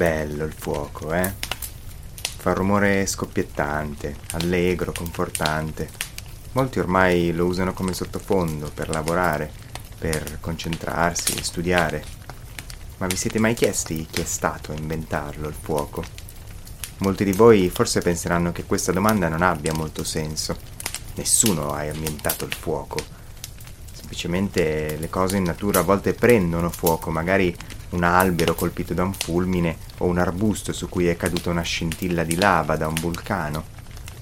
Bello il fuoco, eh? Fa rumore scoppiettante, allegro, confortante. Molti ormai lo usano come sottofondo per lavorare, per concentrarsi studiare. Ma vi siete mai chiesti chi è stato a inventarlo il fuoco? Molti di voi forse penseranno che questa domanda non abbia molto senso. Nessuno ha ambientato il fuoco. Semplicemente le cose in natura a volte prendono fuoco, magari un albero colpito da un fulmine o un arbusto su cui è caduta una scintilla di lava da un vulcano.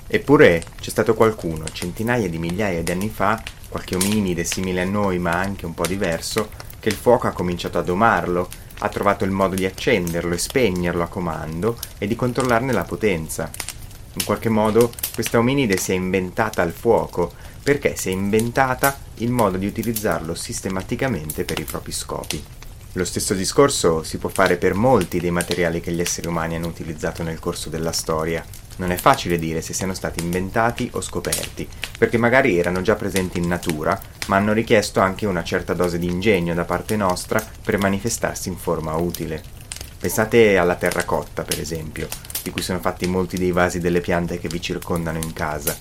Eppure c'è stato qualcuno, centinaia di migliaia di anni fa, qualche ominide simile a noi ma anche un po' diverso, che il fuoco ha cominciato a domarlo, ha trovato il modo di accenderlo e spegnerlo a comando e di controllarne la potenza. In qualche modo questa ominide si è inventata il fuoco, perché si è inventata il modo di utilizzarlo sistematicamente per i propri scopi. Lo stesso discorso si può fare per molti dei materiali che gli esseri umani hanno utilizzato nel corso della storia. Non è facile dire se siano stati inventati o scoperti, perché magari erano già presenti in natura, ma hanno richiesto anche una certa dose di ingegno da parte nostra per manifestarsi in forma utile. Pensate alla terracotta, per esempio, di cui sono fatti molti dei vasi delle piante che vi circondano in casa.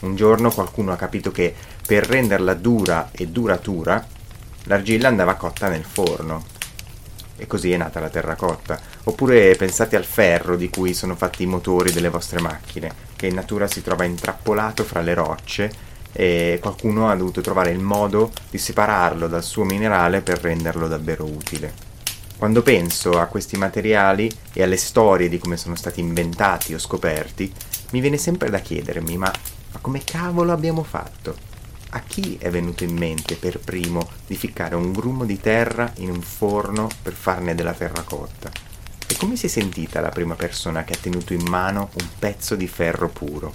Un giorno qualcuno ha capito che per renderla dura e duratura L'argilla andava cotta nel forno. E così è nata la terracotta. Oppure pensate al ferro di cui sono fatti i motori delle vostre macchine, che in natura si trova intrappolato fra le rocce e qualcuno ha dovuto trovare il modo di separarlo dal suo minerale per renderlo davvero utile. Quando penso a questi materiali e alle storie di come sono stati inventati o scoperti, mi viene sempre da chiedermi ma, ma come cavolo abbiamo fatto? A chi è venuto in mente per primo di ficcare un grumo di terra in un forno per farne della terracotta? E come si è sentita la prima persona che ha tenuto in mano un pezzo di ferro puro?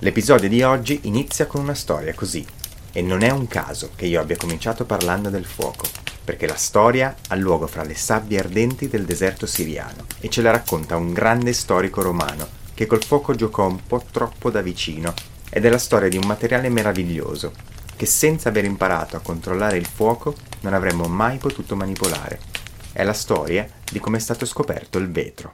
L'episodio di oggi inizia con una storia così, e non è un caso che io abbia cominciato parlando del fuoco, perché la storia ha luogo fra le sabbie ardenti del deserto siriano e ce la racconta un grande storico romano che col fuoco giocò un po' troppo da vicino ed è la storia di un materiale meraviglioso che senza aver imparato a controllare il fuoco non avremmo mai potuto manipolare. È la storia di come è stato scoperto il vetro.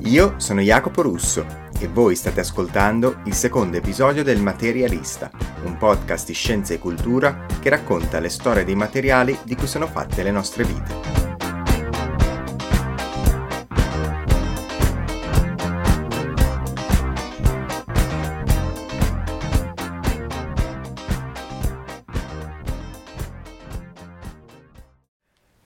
Io sono Jacopo Russo e voi state ascoltando il secondo episodio del Materialista, un podcast di scienza e cultura che racconta le storie dei materiali di cui sono fatte le nostre vite.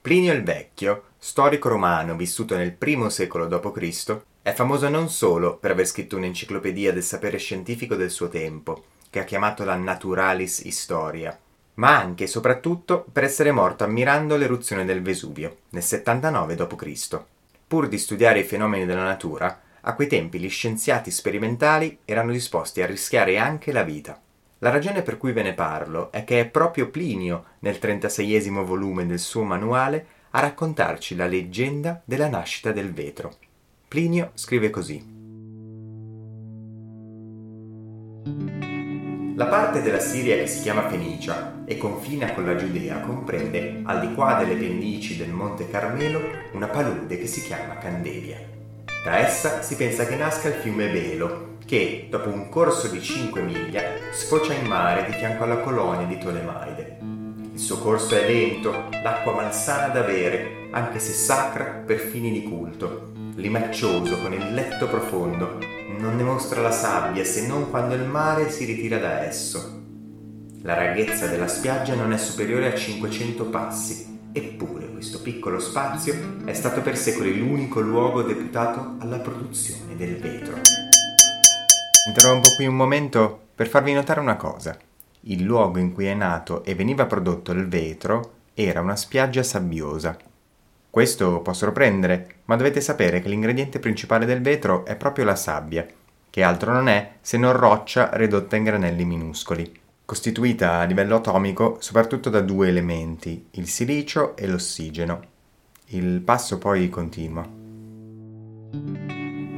Plinio il Vecchio, storico romano vissuto nel I secolo d.C., è famoso non solo per aver scritto un'enciclopedia del sapere scientifico del suo tempo, che ha chiamato la Naturalis Historia, ma anche e soprattutto per essere morto ammirando l'eruzione del Vesuvio nel 79 d.C. Pur di studiare i fenomeni della natura, a quei tempi gli scienziati sperimentali erano disposti a rischiare anche la vita. La ragione per cui ve ne parlo è che è proprio Plinio, nel 36 volume del suo manuale, a raccontarci la leggenda della nascita del vetro. Plinio scrive così. La parte della Siria che si chiama Fenicia e confina con la Giudea comprende, al di qua delle pendici del Monte Carmelo, una palude che si chiama Candelia. Da essa si pensa che nasca il fiume Velo, che, dopo un corso di 5 miglia, sfocia in mare di fianco alla colonia di Tolemaide. Il suo corso è lento, l'acqua malsana da bere, anche se sacra per fini di culto. Limaccioso, con il letto profondo, non ne mostra la sabbia se non quando il mare si ritira da esso. La larghezza della spiaggia non è superiore a 500 passi, eppure questo piccolo spazio è stato per secoli l'unico luogo deputato alla produzione del vetro. Interrompo qui un momento per farvi notare una cosa. Il luogo in cui è nato e veniva prodotto il vetro era una spiaggia sabbiosa. Questo può sorprendere, ma dovete sapere che l'ingrediente principale del vetro è proprio la sabbia, che altro non è se non roccia ridotta in granelli minuscoli, costituita a livello atomico soprattutto da due elementi, il silicio e l'ossigeno. Il passo poi continua.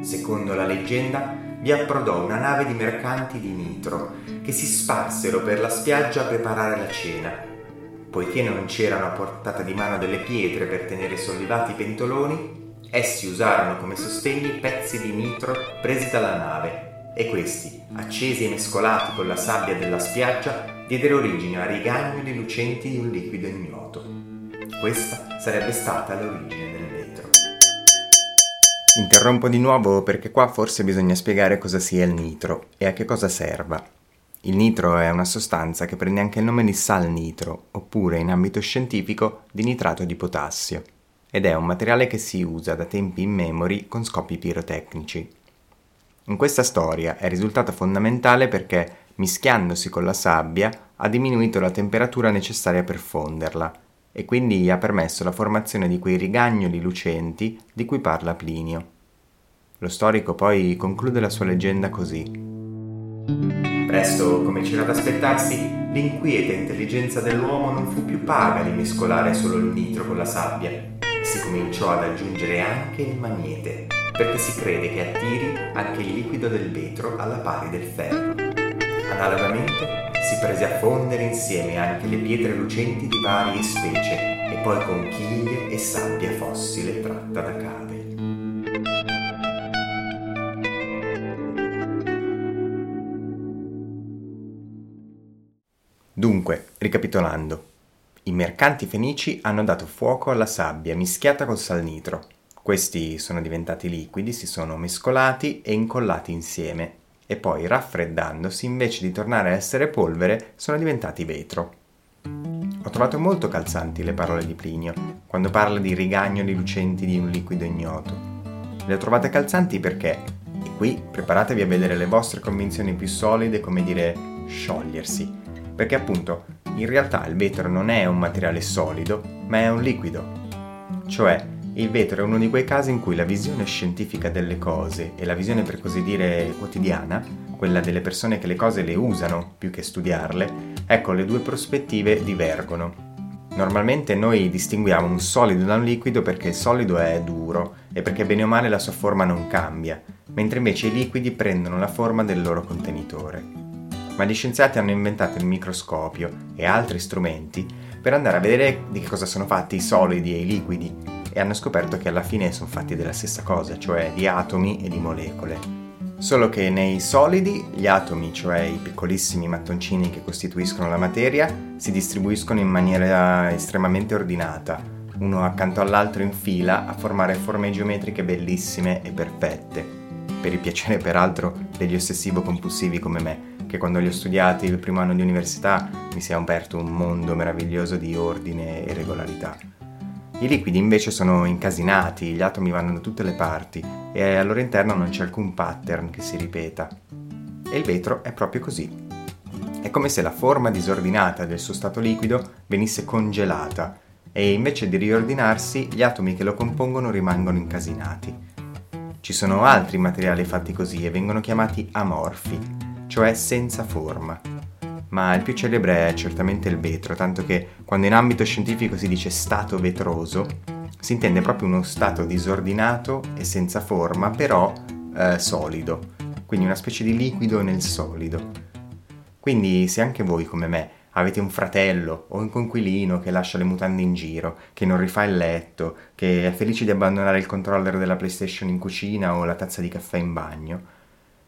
Secondo la leggenda, vi approdò una nave di mercanti di Nitro che si sparsero per la spiaggia a preparare la cena. poiché non c'erano a portata di mano delle pietre per tenere sollevati i pentoloni, essi usarono come sostegni pezzi di nitro presi dalla nave e questi, accesi e mescolati con la sabbia della spiaggia, diedero origine a rigagnoli lucenti di un liquido ignoto. Questa sarebbe stata l'origine del. Interrompo di nuovo perché qua forse bisogna spiegare cosa sia il nitro e a che cosa serva. Il nitro è una sostanza che prende anche il nome di sal nitro, oppure in ambito scientifico di nitrato di potassio, ed è un materiale che si usa da tempi immemori con scopi pirotecnici. In questa storia è risultato fondamentale perché, mischiandosi con la sabbia, ha diminuito la temperatura necessaria per fonderla e quindi ha permesso la formazione di quei rigagnoli lucenti di cui parla Plinio. Lo storico poi conclude la sua leggenda così. Presto, come c'era da aspettarsi, l'inquieta intelligenza dell'uomo non fu più paga di mescolare solo il nitro con la sabbia. Si cominciò ad aggiungere anche il magnete, perché si crede che attiri anche il liquido del vetro alla pari del ferro. Analogamente si prese a fondere insieme anche le pietre lucenti di varie specie e poi conchiglie e sabbia fossile tratta da cave. Dunque, ricapitolando, i mercanti fenici hanno dato fuoco alla sabbia mischiata col sal nitro. Questi sono diventati liquidi, si sono mescolati e incollati insieme e poi raffreddandosi invece di tornare a essere polvere sono diventati vetro. Ho trovato molto calzanti le parole di Plinio quando parla di rigagnoli lucenti di un liquido ignoto. Le ho trovate calzanti perché, e qui preparatevi a vedere le vostre convinzioni più solide come dire sciogliersi perché appunto in realtà il vetro non è un materiale solido, ma è un liquido. Cioè, il vetro è uno di quei casi in cui la visione scientifica delle cose e la visione per così dire quotidiana, quella delle persone che le cose le usano più che studiarle, ecco le due prospettive divergono. Normalmente noi distinguiamo un solido da un liquido perché il solido è duro e perché bene o male la sua forma non cambia, mentre invece i liquidi prendono la forma del loro contenitore ma gli scienziati hanno inventato il microscopio e altri strumenti per andare a vedere di che cosa sono fatti i solidi e i liquidi e hanno scoperto che alla fine sono fatti della stessa cosa, cioè di atomi e di molecole. Solo che nei solidi gli atomi, cioè i piccolissimi mattoncini che costituiscono la materia, si distribuiscono in maniera estremamente ordinata, uno accanto all'altro in fila, a formare forme geometriche bellissime e perfette, per il piacere peraltro degli ossessivo-compulsivi come me che quando li ho studiati il primo anno di università mi si è aperto un mondo meraviglioso di ordine e regolarità. I liquidi invece sono incasinati, gli atomi vanno da tutte le parti e al loro interno non c'è alcun pattern che si ripeta. E il vetro è proprio così. È come se la forma disordinata del suo stato liquido venisse congelata e invece di riordinarsi gli atomi che lo compongono rimangono incasinati. Ci sono altri materiali fatti così e vengono chiamati amorfi, cioè senza forma. Ma il più celebre è certamente il vetro, tanto che quando in ambito scientifico si dice stato vetroso, si intende proprio uno stato disordinato e senza forma, però eh, solido, quindi una specie di liquido nel solido. Quindi se anche voi come me avete un fratello o un conquilino che lascia le mutande in giro, che non rifà il letto, che è felice di abbandonare il controller della PlayStation in cucina o la tazza di caffè in bagno,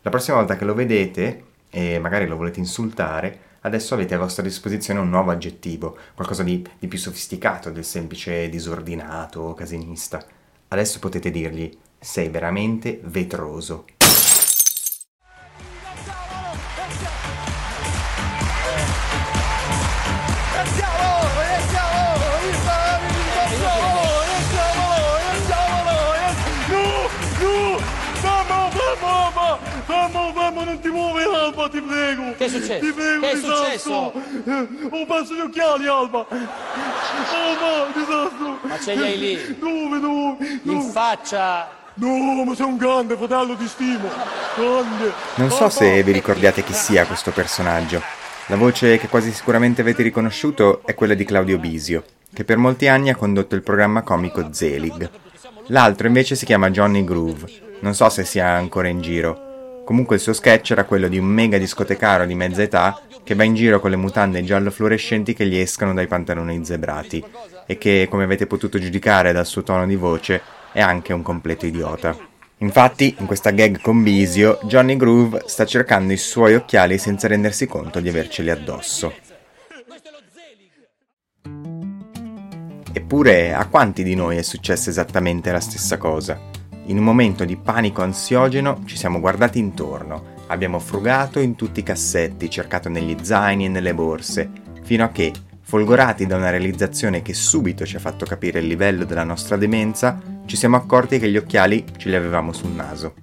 la prossima volta che lo vedete e magari lo volete insultare, adesso avete a vostra disposizione un nuovo aggettivo, qualcosa di, di più sofisticato del semplice disordinato o casinista. Adesso potete dirgli sei veramente vetroso. non Alba, ti prego. Che è successo? Ti prego, che è disastro. successo? Ho perso gli occhiali, Alba. Alba, disastro. Ma ce li hai lì? Dove, dove? In dove? faccia. No, ma sei un grande fratello ti stimo. Grande. Non so se vi ricordiate chi sia questo personaggio. La voce che quasi sicuramente avete riconosciuto è quella di Claudio Bisio, che per molti anni ha condotto il programma comico Zelig. L'altro invece si chiama Johnny Groove. Non so se sia ancora in giro. Comunque il suo sketch era quello di un mega discotecario di mezza età che va in giro con le mutande giallo fluorescenti che gli escano dai pantaloni zebrati e che, come avete potuto giudicare dal suo tono di voce, è anche un completo idiota. Infatti, in questa gag con Bisio, Johnny Groove sta cercando i suoi occhiali senza rendersi conto di averceli addosso. Eppure, a quanti di noi è successa esattamente la stessa cosa? In un momento di panico ansiogeno ci siamo guardati intorno Abbiamo frugato in tutti i cassetti, cercato negli zaini e nelle borse, fino a che, folgorati da una realizzazione che subito ci ha fatto capire il livello della nostra demenza, ci siamo accorti che gli occhiali ce li avevamo sul naso.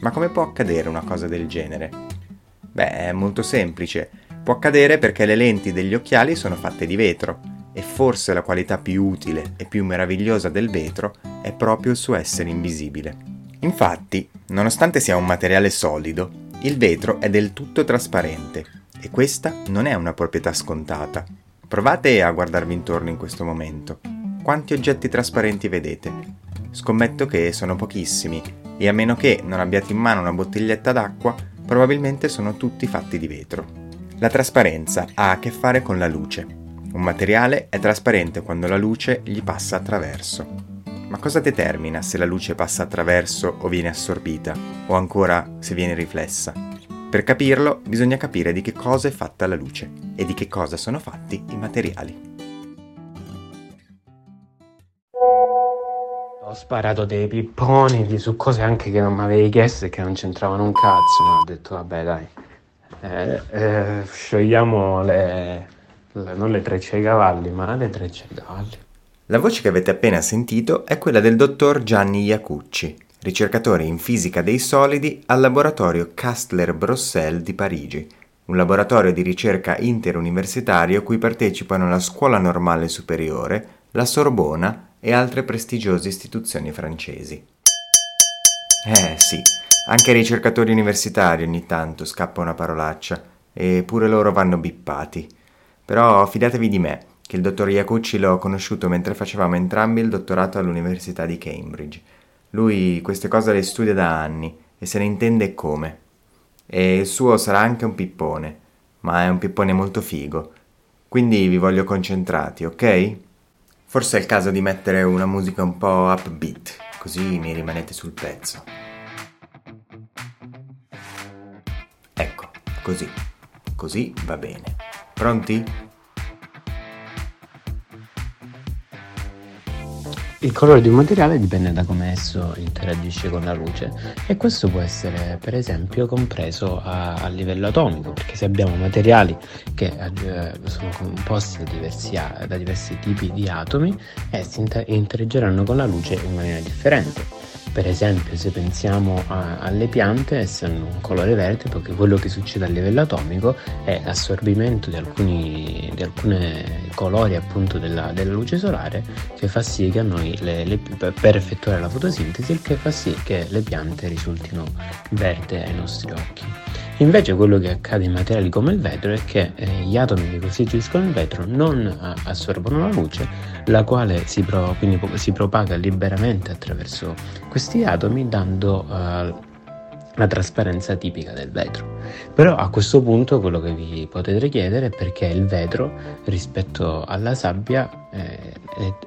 Ma come può accadere una cosa del genere? Beh, è molto semplice. Può accadere perché le lenti degli occhiali sono fatte di vetro e forse la qualità più utile e più meravigliosa del vetro è proprio il suo essere invisibile. Infatti, nonostante sia un materiale solido, il vetro è del tutto trasparente e questa non è una proprietà scontata. Provate a guardarvi intorno in questo momento. Quanti oggetti trasparenti vedete? Scommetto che sono pochissimi e a meno che non abbiate in mano una bottiglietta d'acqua, probabilmente sono tutti fatti di vetro. La trasparenza ha a che fare con la luce. Un materiale è trasparente quando la luce gli passa attraverso. Ma cosa determina se la luce passa attraverso o viene assorbita, o ancora se viene riflessa? Per capirlo bisogna capire di che cosa è fatta la luce e di che cosa sono fatti i materiali. Ho sparato dei pipponi su cose anche che non mi avevi chiesto e che non c'entravano un cazzo, ma ho detto vabbè dai, eh, eh, sciogliamo le, le, non le trecce ai cavalli, ma le trecce ai cavalli. La voce che avete appena sentito è quella del dottor Gianni Iacucci, ricercatore in fisica dei solidi al laboratorio Castler-Brossel di Parigi, un laboratorio di ricerca interuniversitario cui partecipano la Scuola Normale Superiore, la Sorbona e altre prestigiose istituzioni francesi. Eh sì, anche ai ricercatori universitari ogni tanto scappa una parolaccia, e pure loro vanno bippati. Però fidatevi di me, che il dottor Iacucci l'ho conosciuto mentre facevamo entrambi il dottorato all'Università di Cambridge. Lui queste cose le studia da anni e se ne intende come. E il suo sarà anche un pippone, ma è un pippone molto figo. Quindi vi voglio concentrati, ok? Forse è il caso di mettere una musica un po' upbeat, così mi rimanete sul pezzo. Ecco, così. Così va bene. Pronti? Il colore di un materiale dipende da come esso interagisce con la luce e questo può essere per esempio compreso a, a livello atomico perché se abbiamo materiali che eh, sono composti da diversi, da diversi tipi di atomi essi inter- interagiranno con la luce in maniera differente. Per esempio, se pensiamo a, alle piante, esse hanno un colore verde perché quello che succede a livello atomico è l'assorbimento di alcuni, di alcuni colori appunto della, della, luce solare che fa sì che a noi le, le, per effettuare la fotosintesi il che fa sì che le piante risultino verde ai nostri occhi. Invece quello che accade in materiali come il vetro è che eh, gli atomi che costituiscono il vetro non a- assorbono la luce, la quale si, pro- si propaga liberamente attraverso questi atomi dando uh, la trasparenza tipica del vetro. Però a questo punto quello che vi potete chiedere è perché il vetro rispetto alla sabbia eh,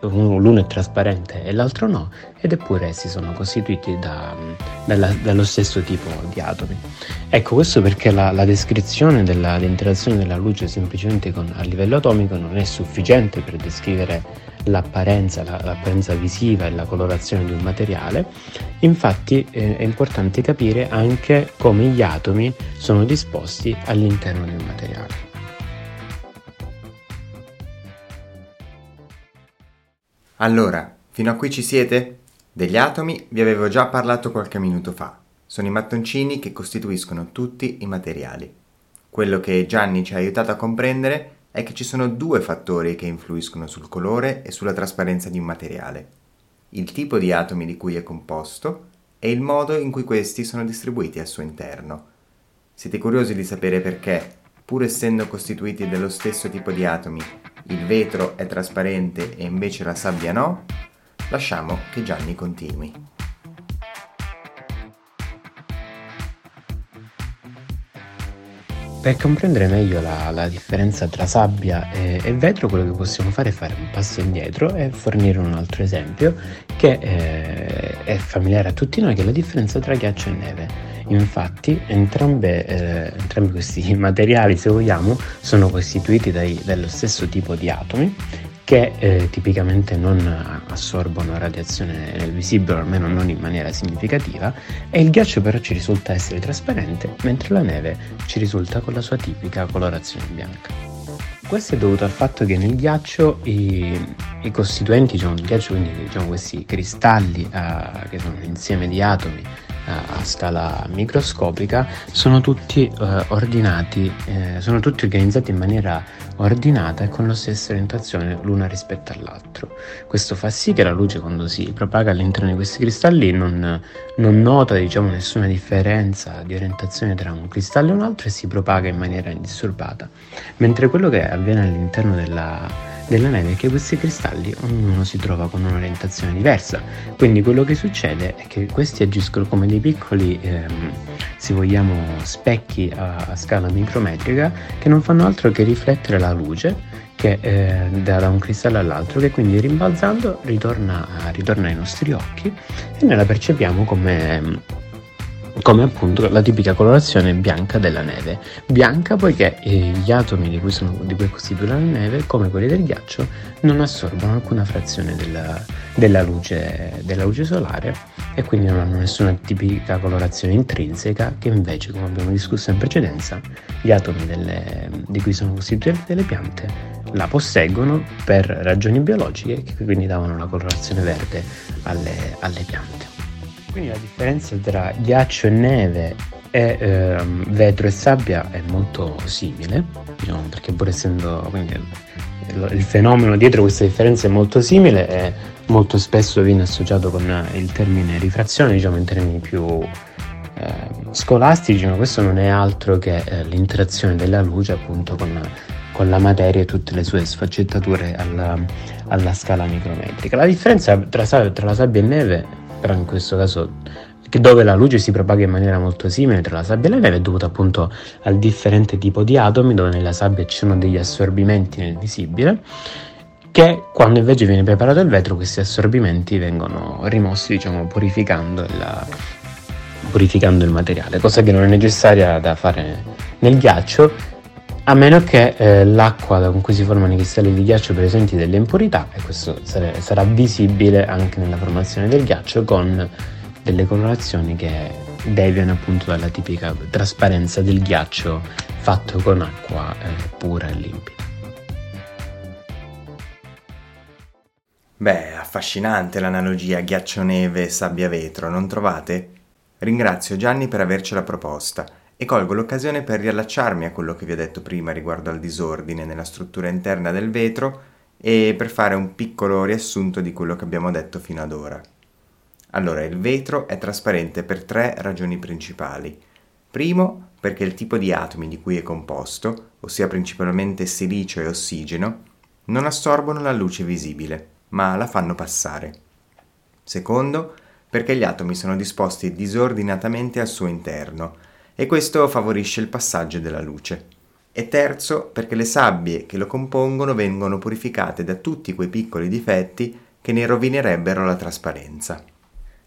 l'uno è trasparente e l'altro no ed eppure essi sono costituiti da, dalla, dallo stesso tipo di atomi. Ecco questo perché la, la descrizione dell'interazione della luce semplicemente con, a livello atomico non è sufficiente per descrivere l'apparenza, la, l'apparenza visiva e la colorazione di un materiale, infatti eh, è importante capire anche come gli atomi sono disposti all'interno un materiale. Allora, fino a qui ci siete? Degli atomi vi avevo già parlato qualche minuto fa. Sono i mattoncini che costituiscono tutti i materiali. Quello che Gianni ci ha aiutato a comprendere è che ci sono due fattori che influiscono sul colore e sulla trasparenza di un materiale. Il tipo di atomi di cui è composto e il modo in cui questi sono distribuiti al suo interno. Siete curiosi di sapere perché, pur essendo costituiti dello stesso tipo di atomi, il vetro è trasparente e invece la sabbia no? Lasciamo che Gianni continui. Per comprendere meglio la, la differenza tra sabbia e, e, vetro, quello che possiamo fare è fare un passo indietro e fornire un altro esempio che eh, è familiare a tutti noi, che è la differenza tra ghiaccio e neve. Infatti, entrambe, eh, entrambi questi materiali, se vogliamo, sono costituiti dai, dallo stesso tipo di atomi che eh, tipicamente non assorbono radiazione nel visibile, almeno non in maniera significativa, e il ghiaccio però ci risulta essere trasparente, mentre la neve ci risulta con la sua tipica colorazione bianca. Questo è dovuto al fatto che nel ghiaccio i, i costituenti, diciamo, il ghiaccio, quindi diciamo, questi cristalli uh, che sono un insieme di atomi a scala microscopica sono tutti eh, ordinati, eh, sono tutti organizzati in maniera ordinata e con la stessa orientazione l'una rispetto all'altro. Questo fa sì che la luce quando si propaga all'interno di questi cristalli non, non nota diciamo, nessuna differenza di orientazione tra un cristallo e un altro e si propaga in maniera indisturbata, mentre quello che avviene all'interno della della neve è che questi cristalli ognuno si trova con un'orientazione diversa. Quindi quello che succede è che questi agiscono come dei piccoli, ehm, se vogliamo, specchi a, a, scala micrometrica che non fanno altro che riflettere la luce che eh, da, un cristallo all'altro, che quindi rimbalzando ritorna, ritorna ai nostri occhi e noi la percepiamo come come appunto la tipica colorazione bianca della neve. Bianca poiché eh, gli atomi di cui, sono, di cui è costituita la neve, come quelli del ghiaccio, non assorbono alcuna frazione della, della, luce, della luce solare e quindi non hanno nessuna tipica colorazione intrinseca che invece, come abbiamo discusso in precedenza, gli atomi delle, di cui sono costituite delle piante la posseggono per ragioni biologiche che quindi davano la colorazione verde alle, alle piante. Quindi la differenza tra ghiaccio e neve e ehm, vetro e sabbia è molto simile, diciamo, perché pur essendo quindi, il, il, fenomeno dietro questa differenza è molto simile e molto spesso viene associato con il termine rifrazione, diciamo in termini più eh, scolastici, ma questo non è altro che eh, l'interazione della luce appunto con, con, la materia e tutte le sue sfaccettature alla, alla scala micrometrica. La differenza tra, tra la sabbia e neve però in questo caso dove la luce si propaga in maniera molto simile tra la sabbia e la neve è dovuto appunto al differente tipo di atomi dove nella sabbia ci sono degli assorbimenti nel visibile che quando invece viene preparato il vetro questi assorbimenti vengono rimossi diciamo purificando il, purificando il materiale cosa che non è necessaria da fare nel ghiaccio a meno che eh, l'acqua con cui si formano i cristalli di ghiaccio presenti delle impurità e questo sare- sarà visibile anche nella formazione del ghiaccio con delle colorazioni che deviano appunto dalla tipica trasparenza del ghiaccio fatto con acqua eh, pura e limpida. Beh, affascinante l'analogia ghiaccio-neve e sabbia-vetro, non trovate? Ringrazio Gianni per avercela proposta e colgo l'occasione per riallacciarmi a quello che vi ho detto prima riguardo al disordine nella struttura interna del vetro e per fare un piccolo riassunto di quello che abbiamo detto fino ad ora. Allora, il vetro è trasparente per tre ragioni principali. Primo, perché il tipo di atomi di cui è composto, ossia principalmente silicio e ossigeno, non assorbono la luce visibile, ma la fanno passare. Secondo, perché gli atomi sono disposti disordinatamente al suo interno, e questo favorisce il passaggio della luce. E terzo, perché le sabbie che lo compongono vengono purificate da tutti quei piccoli difetti che ne rovinerebbero la trasparenza.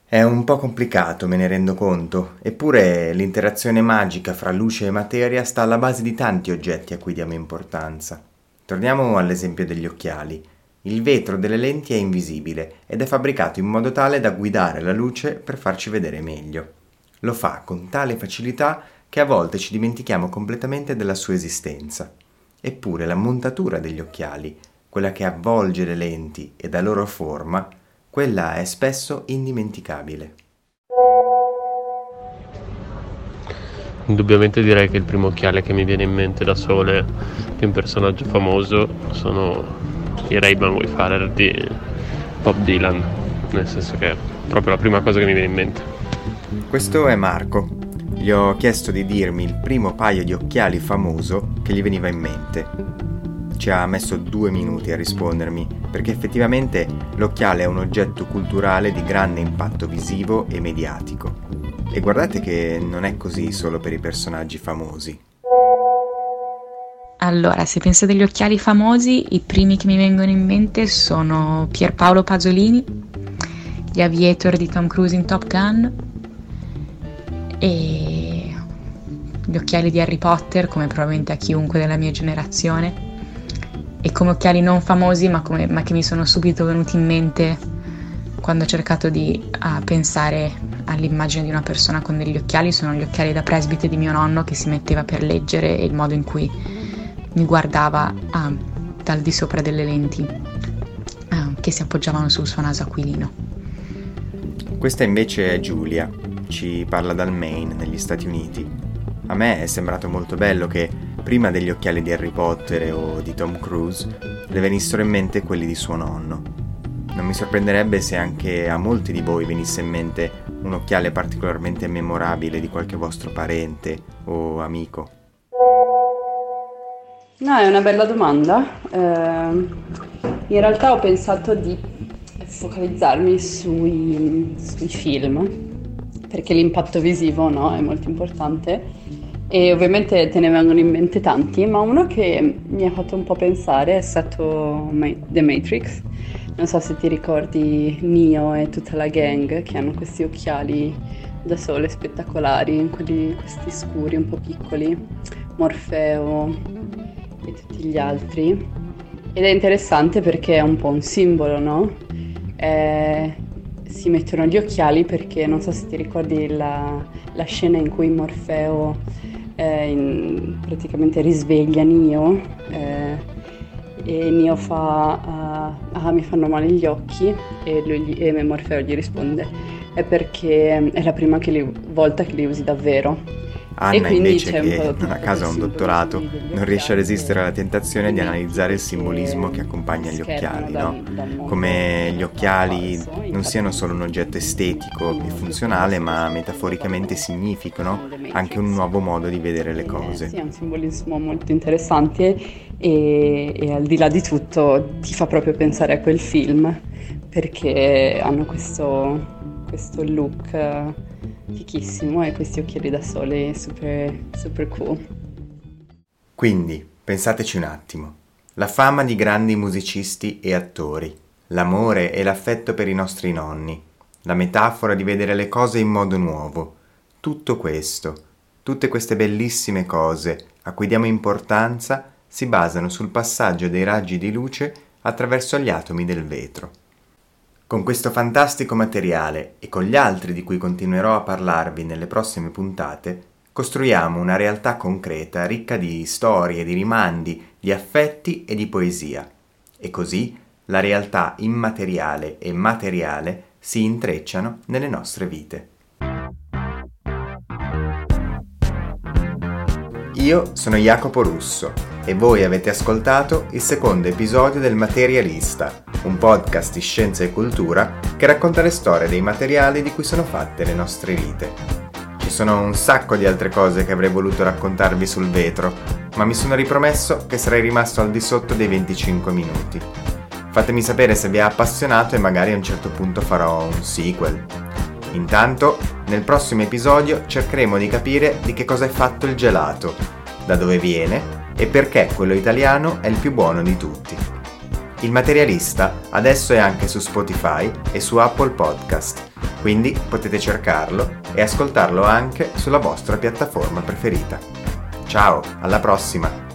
È un po' complicato, me ne rendo conto, eppure l'interazione magica fra luce e materia sta alla base di tanti oggetti a cui diamo importanza. Torniamo all'esempio degli occhiali. Il vetro delle lenti è invisibile ed è fabbricato in modo tale da guidare la luce per farci vedere meglio. Lo fa con tale facilità che a volte ci dimentichiamo completamente della sua esistenza. Eppure la montatura degli occhiali, quella che avvolge le lenti e dà loro forma, quella è spesso indimenticabile. Indubbiamente direi che il primo occhiale che mi viene in mente da sole di un personaggio famoso sono i Ray-Ban Wayfarer di Bob Dylan, nel senso che è proprio la prima cosa che mi viene in mente. Questo è Marco. Gli ho chiesto di dirmi il primo paio di occhiali famoso che gli veniva in mente. Ci ha messo due minuti a rispondermi, perché effettivamente l'occhiale è un oggetto culturale di grande impatto visivo e mediatico. E guardate che non è così solo per i personaggi famosi. Allora, se pensate agli occhiali famosi, i primi che mi vengono in mente sono Pierpaolo Pasolini, gli Aviator di Tom Cruise in Top Gun e gli occhiali di Harry Potter, come probabilmente a chiunque della mia generazione, e come occhiali non famosi ma, come, ma che mi sono subito venuti in mente quando ho cercato di uh, pensare all'immagine di una persona con degli occhiali, sono gli occhiali da presbite di mio nonno che si metteva per leggere e il modo in cui mi guardava uh, dal di sopra delle lenti uh, che si appoggiavano sul suo naso aquilino. Questa invece è Giulia, ci parla dal Maine, negli Stati Uniti. A me è sembrato molto bello che, prima degli occhiali di Harry Potter o di Tom Cruise, le venissero in mente quelli di suo nonno. Non mi sorprenderebbe se anche a molti di voi venisse in mente un occhiale particolarmente memorabile di qualche vostro parente o amico. No, è una bella domanda. Eh, in realtà ho pensato di focalizzarmi sui, sui film, perché l'impatto visivo no, è molto importante e ovviamente te ne vengono in mente tanti, ma uno che mi ha fatto un po' pensare è stato The Matrix. Non so se ti ricordi Neo e tutta la gang che hanno questi occhiali da sole spettacolari, quelli, questi scuri un po' piccoli, Morfeo e tutti gli altri. Ed è interessante perché è un po' un simbolo, no? È... si mettono gli occhiali perché non so se ti ricordi la, la scena in cui Morfeo eh, in, praticamente risveglia Nio eh, e Nio fa uh, ah mi fanno male gli occhi e, lui, e Morfeo gli risponde è perché è la prima che li, volta che li usi davvero Anna invece che non a caso ha un dottorato non riesce a resistere alla tentazione di analizzare il simbolismo che accompagna gli occhiali, no? Come gli occhiali non siano solo un oggetto estetico e funzionale, ma metaforicamente significano anche un nuovo modo di vedere le cose. Sì, è un simbolismo molto interessante e, e al di là di tutto ti fa proprio pensare a quel film perché hanno questo, questo look fichissimo e questi occhiali da sole super, super cool. Quindi, pensateci un attimo. La fama di grandi musicisti e attori, l'amore e l'affetto per i nostri nonni, la metafora di vedere le cose in modo nuovo, tutto questo, tutte queste bellissime cose a cui diamo importanza si basano sul passaggio dei raggi di luce attraverso gli atomi del vetro. Con questo fantastico materiale e con gli altri di cui continuerò a parlarvi nelle prossime puntate, costruiamo una realtà concreta ricca di storie, di rimandi, di affetti e di poesia. E così la realtà immateriale e materiale si intrecciano nelle nostre vite. Io sono Jacopo Russo e voi avete ascoltato il secondo episodio del Materialista, un podcast di scienza e cultura che racconta le storie dei materiali di cui sono fatte le nostre vite. Ci sono un sacco di altre cose che avrei voluto raccontarvi sul vetro, ma mi sono ripromesso che sarei rimasto al di sotto dei 25 minuti. Fatemi sapere se vi ha appassionato e magari a un certo punto farò un sequel. Intanto, nel prossimo episodio cercheremo di capire di che cosa è fatto il gelato, da dove viene e perché quello italiano è il più buono di tutti. Il materialista adesso è anche su Spotify e su Apple Podcast, quindi potete cercarlo e ascoltarlo anche sulla vostra piattaforma preferita. Ciao, alla prossima!